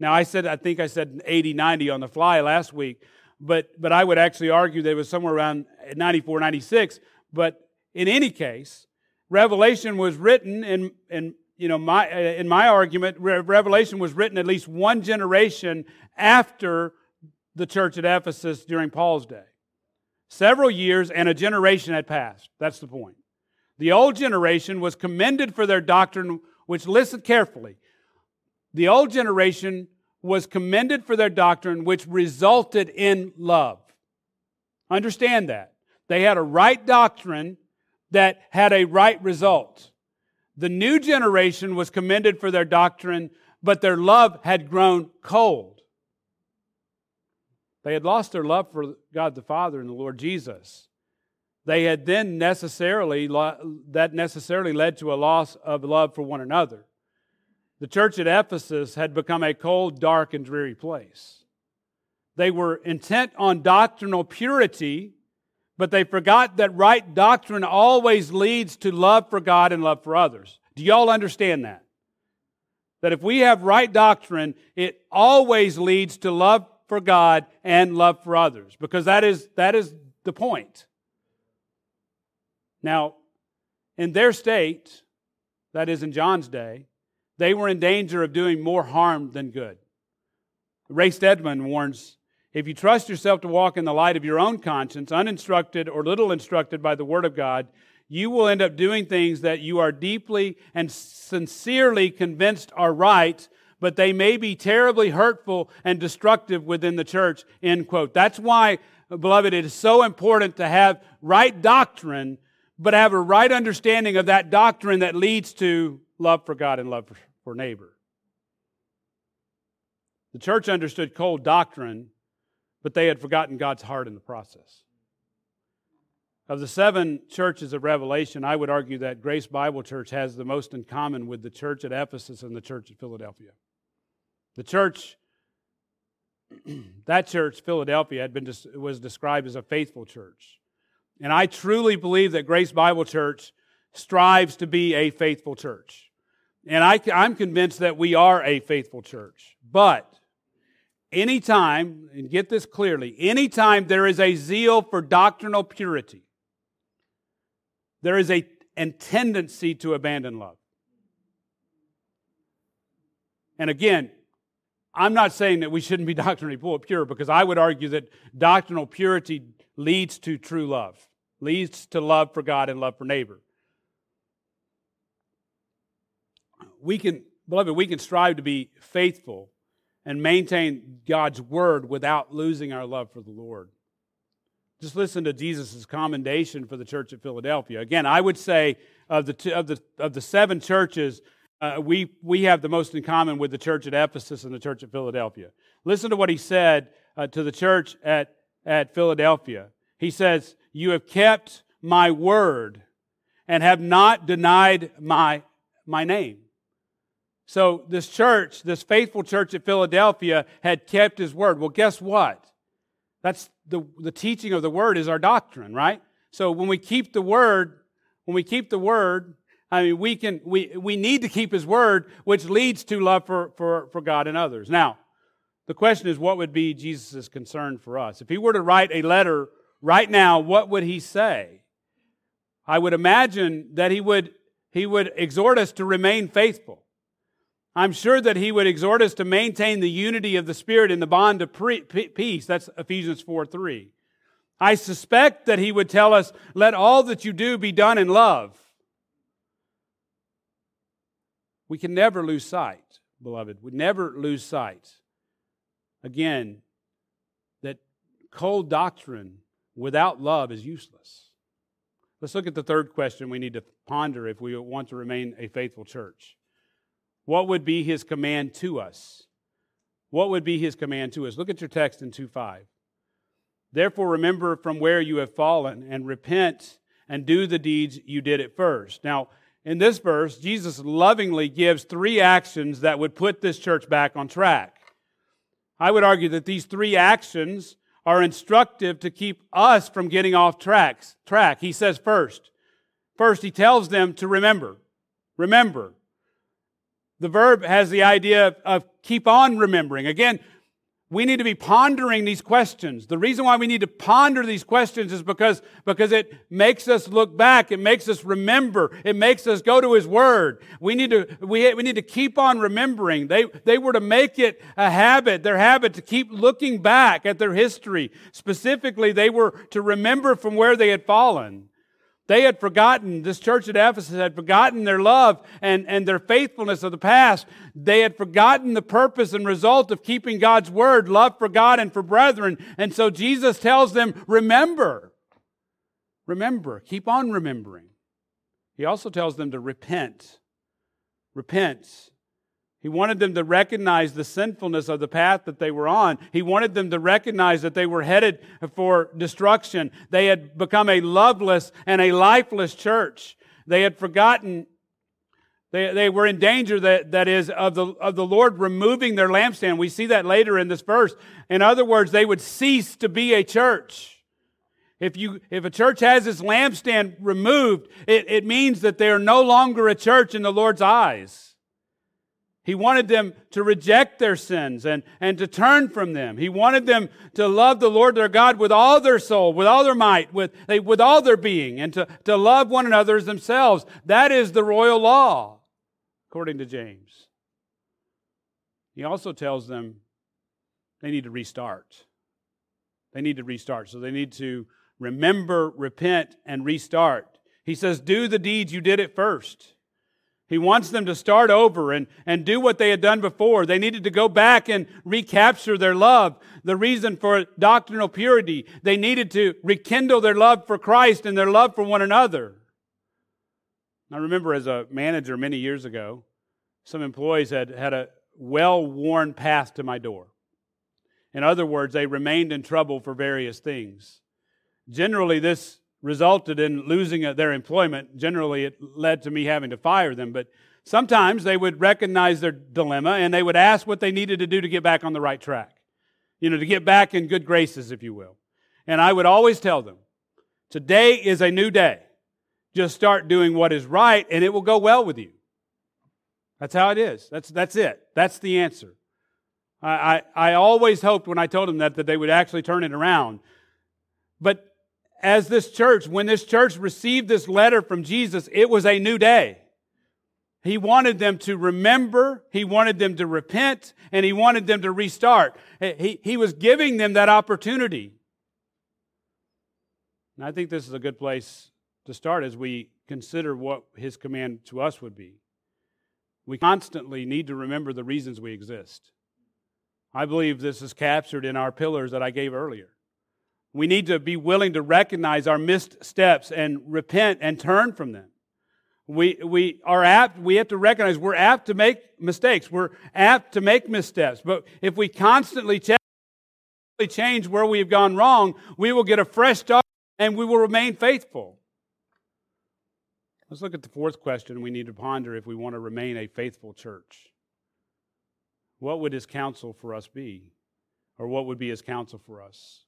Speaker 1: Now, I said, I think I said 80, 90 on the fly last week, but, but I would actually argue that it was somewhere around 94, 96. But in any case, Revelation was written in, in you know, my, in my argument, Revelation was written at least one generation after the church at Ephesus during Paul's day. Several years and a generation had passed. That's the point. The old generation was commended for their doctrine, which, listen carefully, the old generation was commended for their doctrine, which resulted in love. Understand that. They had a right doctrine that had a right result. The new generation was commended for their doctrine, but their love had grown cold. They had lost their love for God the Father and the Lord Jesus. They had then necessarily, that necessarily led to a loss of love for one another. The church at Ephesus had become a cold, dark, and dreary place. They were intent on doctrinal purity, but they forgot that right doctrine always leads to love for God and love for others. Do y'all understand that? That if we have right doctrine, it always leads to love for God and love for others, because that is, that is the point. Now, in their state, that is in John's day, they were in danger of doing more harm than good. Ray Stedman warns if you trust yourself to walk in the light of your own conscience, uninstructed or little instructed by the Word of God, you will end up doing things that you are deeply and sincerely convinced are right, but they may be terribly hurtful and destructive within the church, end quote. That's why, beloved, it is so important to have right doctrine, but have a right understanding of that doctrine that leads to love for God and love for, neighbor. The church understood cold doctrine, but they had forgotten God's heart in the process. Of the seven churches of Revelation, I would argue that Grace Bible Church has the most in common with the church at Ephesus and the church at Philadelphia. The church, that church, Philadelphia, had been was described as a faithful church. And I truly believe that Grace Bible Church strives to be a faithful church. And I, I'm convinced that we are a faithful church. But anytime, and get this clearly, anytime there is a zeal for doctrinal purity, there is a, a tendency to abandon love. And again, I'm not saying that we shouldn't be doctrinally pure because I would argue that doctrinal purity leads to true love, leads to love for God and love for neighbor. We can, beloved, we can strive to be faithful and maintain God's word without losing our love for the Lord. Just listen to Jesus' commendation for the church at Philadelphia. Again, I would say of the, two, of the, of the seven churches, uh, we, we have the most in common with the church at Ephesus and the church at Philadelphia. Listen to what he said uh, to the church at, at Philadelphia. He says, You have kept my word and have not denied my, my name. So, this church, this faithful church at Philadelphia, had kept his word. Well, guess what? That's the, the teaching of the word is our doctrine, right? So when we keep the word, when we keep the word, I mean, we can, we, we need to keep his word, which leads to love for, for, for God and others. Now, the question is, what would be Jesus' concern for us? If he were to write a letter right now, what would he say? I would imagine that he would, he would exhort us to remain faithful. I'm sure that he would exhort us to maintain the unity of the Spirit in the bond of pre- peace. That's Ephesians 4 3. I suspect that he would tell us, let all that you do be done in love. We can never lose sight, beloved. We never lose sight. Again, that cold doctrine without love is useless. Let's look at the third question we need to ponder if we want to remain a faithful church. What would be his command to us? What would be his command to us? Look at your text in 2 5. Therefore, remember from where you have fallen and repent and do the deeds you did at first. Now, in this verse, Jesus lovingly gives three actions that would put this church back on track. I would argue that these three actions are instructive to keep us from getting off tracks, track. He says first, first he tells them to remember. Remember. The verb has the idea of, keep on remembering. Again, we need to be pondering these questions. The reason why we need to ponder these questions is because, because it makes us look back. It makes us remember. It makes us go to His Word. We need to, we, we need to keep on remembering. They, they were to make it a habit, their habit to keep looking back at their history. Specifically, they were to remember from where they had fallen. They had forgotten, this church at Ephesus had forgotten their love and, and their faithfulness of the past. They had forgotten the purpose and result of keeping God's word, love for God and for brethren. And so Jesus tells them, remember. Remember. Keep on remembering. He also tells them to repent. Repent. He wanted them to recognize the sinfulness of the path that they were on. He wanted them to recognize that they were headed for destruction. They had become a loveless and a lifeless church. They had forgotten, they, they were in danger, that, that is, of the, of the Lord removing their lampstand. We see that later in this verse. In other words, they would cease to be a church. If, you, if a church has its lampstand removed, it, it means that they are no longer a church in the Lord's eyes. He wanted them to reject their sins and, and to turn from them. He wanted them to love the Lord their God with all their soul, with all their might, with, with all their being, and to, to love one another as themselves. That is the royal law, according to James. He also tells them they need to restart. They need to restart. So they need to remember, repent, and restart. He says, Do the deeds you did at first. He wants them to start over and, and do what they had done before. They needed to go back and recapture their love, the reason for doctrinal purity. They needed to rekindle their love for Christ and their love for one another. I remember as a manager many years ago, some employees had had a well worn path to my door. In other words, they remained in trouble for various things. Generally, this resulted in losing uh, their employment. Generally, it led to me having to fire them, but sometimes they would recognize their dilemma and they would ask what they needed to do to get back on the right track. You know, to get back in good graces, if you will. And I would always tell them, today is a new day. Just start doing what is right and it will go well with you. That's how it is. That's, that's it. That's the answer. I, I, I always hoped when I told them that, that they would actually turn it around. But as this church, when this church received this letter from Jesus, it was a new day. He wanted them to remember, he wanted them to repent, and he wanted them to restart. He, he was giving them that opportunity. And I think this is a good place to start as we consider what his command to us would be. We constantly need to remember the reasons we exist. I believe this is captured in our pillars that I gave earlier. We need to be willing to recognize our missed steps and repent and turn from them. We, we are apt, we have to recognize we're apt to make mistakes. We're apt to make missteps. But if we constantly change where we have gone wrong, we will get a fresh start and we will remain faithful. Let's look at the fourth question we need to ponder if we want to remain a faithful church. What would his counsel for us be? Or what would be his counsel for us?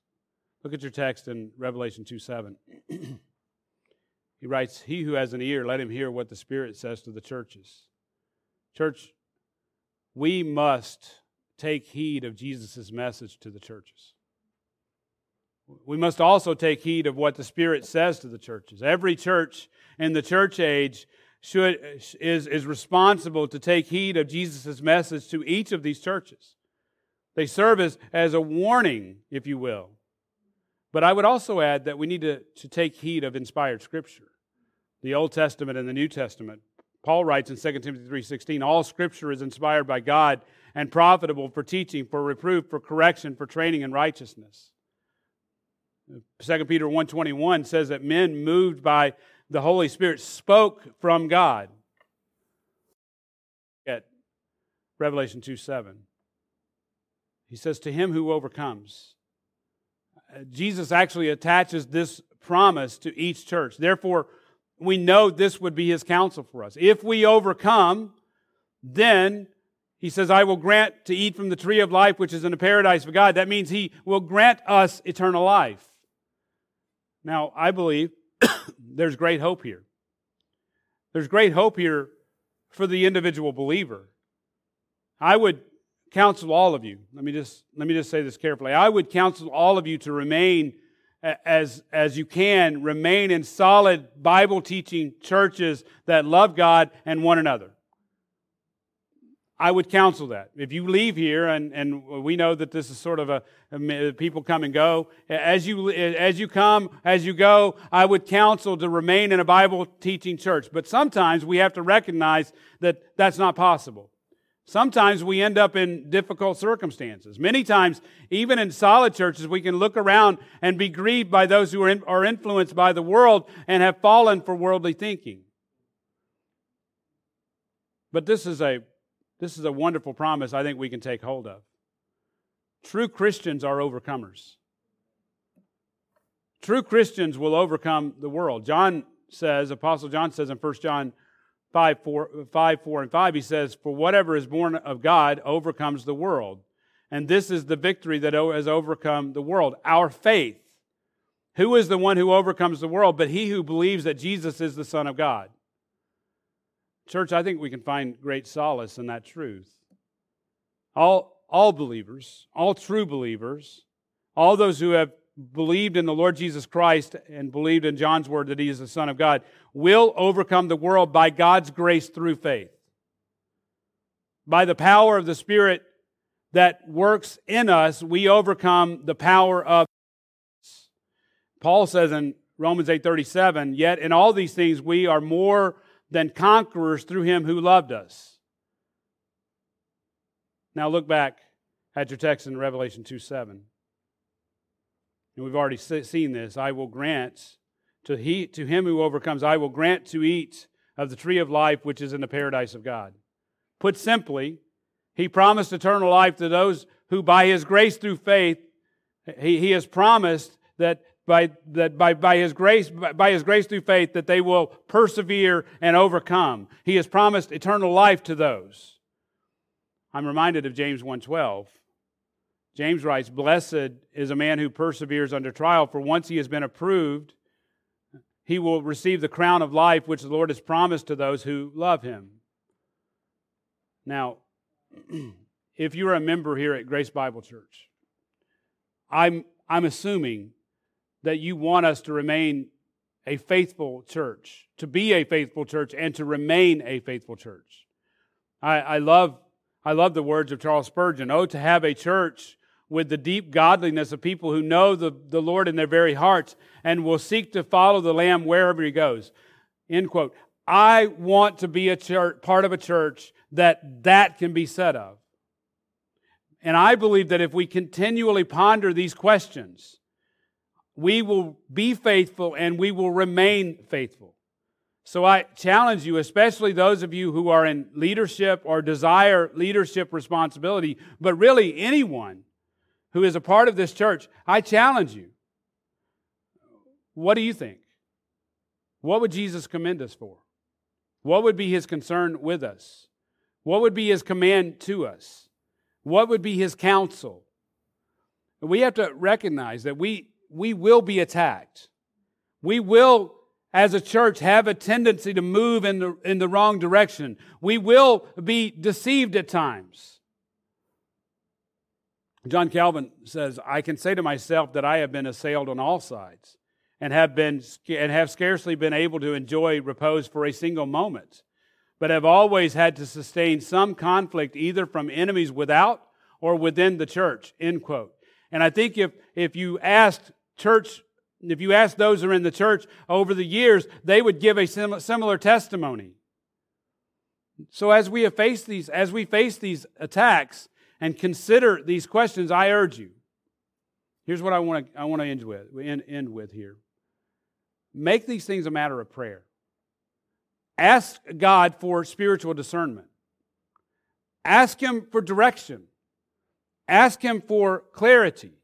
Speaker 1: Look at your text in Revelation 2 7. he writes, He who has an ear, let him hear what the Spirit says to the churches. Church, we must take heed of Jesus' message to the churches. We must also take heed of what the Spirit says to the churches. Every church in the church age should, is, is responsible to take heed of Jesus' message to each of these churches. They serve as, as a warning, if you will. But I would also add that we need to, to take heed of inspired Scripture, the Old Testament and the New Testament. Paul writes in 2 Timothy 3:16, all scripture is inspired by God and profitable for teaching, for reproof, for correction, for training in righteousness. 2 Peter 1:21 says that men moved by the Holy Spirit spoke from God. At Revelation 2 7. He says, To him who overcomes. Jesus actually attaches this promise to each church. Therefore, we know this would be his counsel for us. If we overcome, then he says, I will grant to eat from the tree of life, which is in the paradise of God. That means he will grant us eternal life. Now, I believe there's great hope here. There's great hope here for the individual believer. I would counsel all of you. Let me just let me just say this carefully. I would counsel all of you to remain as as you can remain in solid Bible teaching churches that love God and one another. I would counsel that. If you leave here, and, and we know that this is sort of a, people come and go. As you as you come, as you go, I would counsel to remain in a Bible teaching church. But sometimes we have to recognize that that's not possible. Sometimes we end up in difficult circumstances. Many times, even in solid churches, we can look around and be grieved by those who are, in, are influenced by the world and have fallen for worldly thinking. But this is a this is a wonderful promise I think we can take hold of. True Christians are overcomers. True Christians will overcome the world. John says, Apostle John says in 1 John 5 4, 5, 4 and 5, he says, For whatever is born of God overcomes the world. And this is the victory that has overcome the world, our faith. Who is the one who overcomes the world but he who believes that Jesus is the Son of God? Church, I think we can find great solace in that truth. All, all believers, all true believers, all those who have believed in the Lord Jesus Christ and believed in John's word that he is the Son of God will overcome the world by God's grace through faith. By the power of the Spirit that works in us, we overcome the power of Paul says in Romans 8:37, yet in all these things we are more than conquerors through him who loved us. Now look back at your text in Revelation 2 7. And we've already seen this. I will grant to, he, to him who overcomes, I will grant to eat of the tree of life which is in the paradise of God. Put simply, he promised eternal life to those who, by his grace through faith, he, he has promised that by, that by, by his grace by his grace through faith that they will persevere and overcome he has promised eternal life to those i'm reminded of james 1.12 james writes blessed is a man who perseveres under trial for once he has been approved he will receive the crown of life which the lord has promised to those who love him now if you're a member here at grace bible church i'm i'm assuming that you want us to remain a faithful church, to be a faithful church, and to remain a faithful church. I, I, love, I love the words of Charles Spurgeon. Oh, to have a church with the deep godliness of people who know the, the Lord in their very hearts and will seek to follow the Lamb wherever he goes. End quote. I want to be a church, part of a church that that can be said of. And I believe that if we continually ponder these questions, we will be faithful and we will remain faithful. So I challenge you, especially those of you who are in leadership or desire leadership responsibility, but really anyone who is a part of this church, I challenge you. What do you think? What would Jesus commend us for? What would be his concern with us? What would be his command to us? What would be his counsel? We have to recognize that we we will be attacked. We will, as a church, have a tendency to move in the, in the wrong direction. We will be deceived at times. John Calvin says, I can say to myself that I have been assailed on all sides and have, been, and have scarcely been able to enjoy repose for a single moment, but have always had to sustain some conflict either from enemies without or within the church. End quote. And I think if, if you asked church, if you asked those who are in the church over the years, they would give a similar testimony. So as we faced these, as we face these attacks, and consider these questions, I urge you. Here's what I want to, I want to end with, end, end with here. Make these things a matter of prayer. Ask God for spiritual discernment. Ask Him for direction. Ask Him for clarity.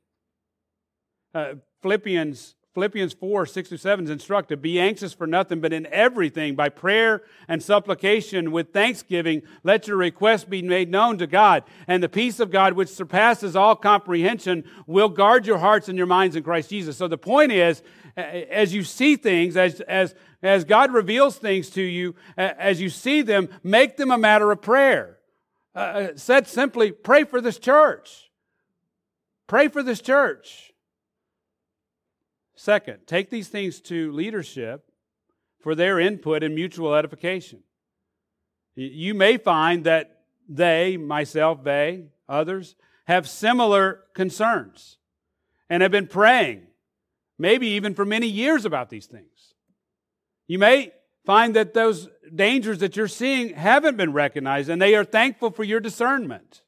Speaker 1: Uh, Philippians Philippians 4, 6 to 7 is instructive. Be anxious for nothing, but in everything, by prayer and supplication with thanksgiving, let your requests be made known to God. And the peace of God, which surpasses all comprehension, will guard your hearts and your minds in Christ Jesus. So the point is, as you see things, as, as, as God reveals things to you, as you see them, make them a matter of prayer. Uh, uh said simply, pray for this church. Pray for this church. Second, take these things to leadership for their input and mutual edification. You may find that they, myself, they, others, have similar concerns and have been praying, maybe even for many years, about these things. You may find that those dangers that you're seeing haven't been recognized and they are thankful for your discernment.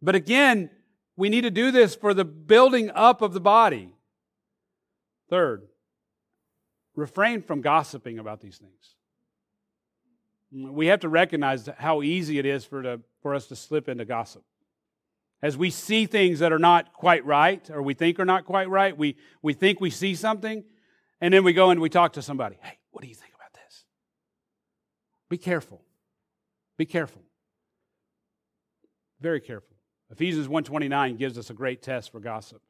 Speaker 1: But again, we need to do this for the building up of the body. Third, refrain from gossiping about these things. We have to recognize how easy it is for, to, for us to slip into gossip. As we see things that are not quite right, or we think are not quite right, we, we think we see something, and then we go and we talk to somebody. Hey, what do you think about this? Be careful. Be careful. Very careful. Ephesians 1:29 gives us a great test for gossip.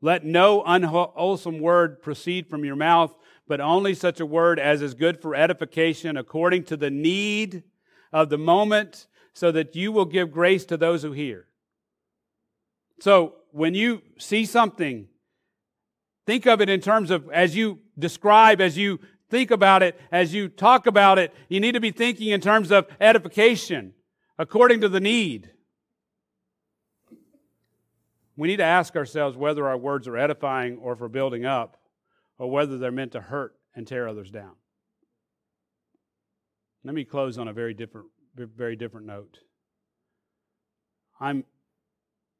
Speaker 1: Let no unwholesome word proceed from your mouth, but only such a word as is good for edification according to the need of the moment, so that you will give grace to those who hear. So when you see something, think of it in terms of as you describe, as you think about it, as you talk about it, you need to be thinking in terms of edification according to the need. We need to ask ourselves whether our words are edifying or for building up, or whether they're meant to hurt and tear others down. Let me close on a very different, very different note. I'm,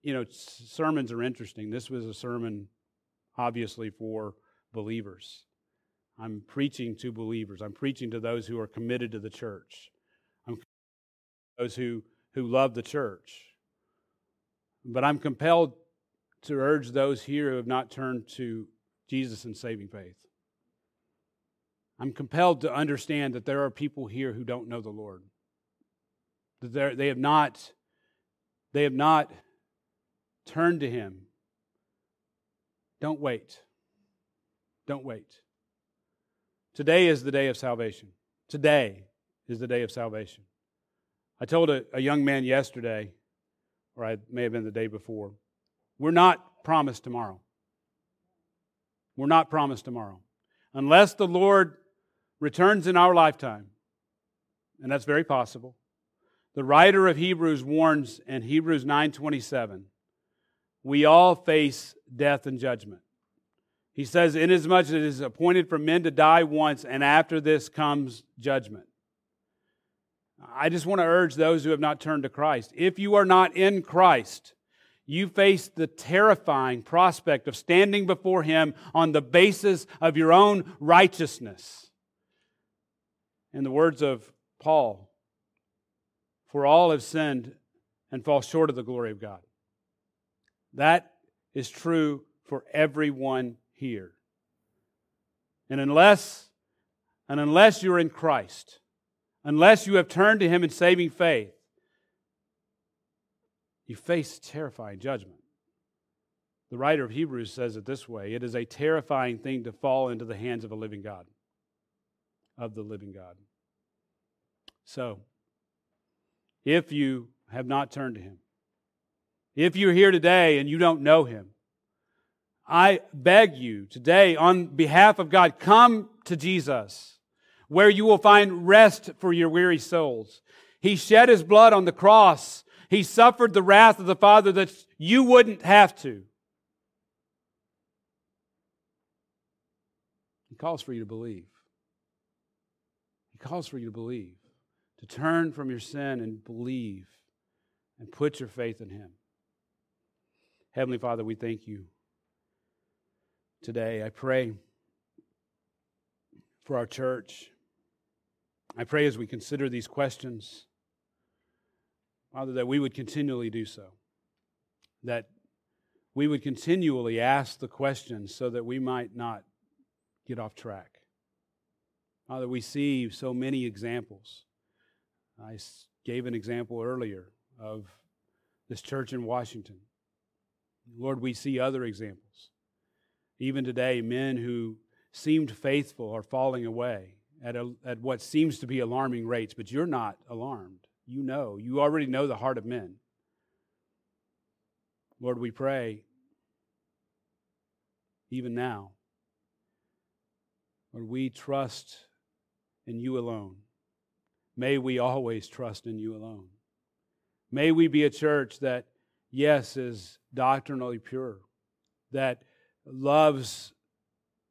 Speaker 1: you know, sermons are interesting. This was a sermon, obviously, for believers. I'm preaching to believers. I'm preaching to those who are committed to the church. I'm those who who love the church. But I'm compelled to urge those here who have not turned to Jesus in saving faith. I'm compelled to understand that there are people here who don't know the Lord. That they have not, they have not turned to Him. Don't wait. Don't wait. Today is the day of salvation. Today is the day of salvation. I told a, a young man yesterday, or I may have been the day before, we're not promised tomorrow. We're not promised tomorrow. Unless the Lord returns in our lifetime, and that's very possible. The writer of Hebrews warns in Hebrews 9:27, we all face death and judgment. He says, Inasmuch as it is appointed for men to die once, and after this comes judgment. I just want to urge those who have not turned to Christ. If you are not in Christ, you face the terrifying prospect of standing before Him on the basis of your own righteousness. In the words of Paul, for all have sinned and fall short of the glory of God. That is true for everyone here. And unless and unless you're in Christ, unless you have turned to him in saving faith, you face terrifying judgment. The writer of Hebrews says it this way it is a terrifying thing to fall into the hands of a living God, of the living God. So, if you have not turned to Him, if you're here today and you don't know Him, I beg you today, on behalf of God, come to Jesus, where you will find rest for your weary souls. He shed His blood on the cross. He suffered the wrath of the Father that you wouldn't have to. He calls for you to believe. He calls for you to believe, to turn from your sin and believe and put your faith in Him. Heavenly Father, we thank you today. I pray for our church. I pray as we consider these questions, Father, that we would continually do so, that we would continually ask the questions so that we might not get off track. Father, we see so many examples. I gave an example earlier of this church in Washington. Lord, we see other examples. Even today, men who seemed faithful are falling away at, a, at what seems to be alarming rates, but you're not alarmed. You know, you already know the heart of men. Lord, we pray, even now, Lord, we trust in you alone. May we always trust in you alone. May we be a church that, yes, is doctrinally pure, that loves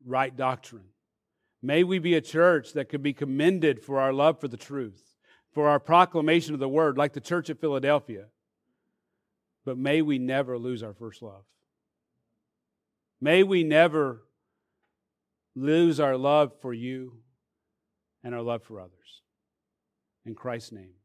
Speaker 1: right doctrine. May we be a church that could be commended for our love for the truth, for our proclamation of the word, like the church at Philadelphia. But may we never lose our first love. May we never lose our love for you and our love for others. In Christ's name.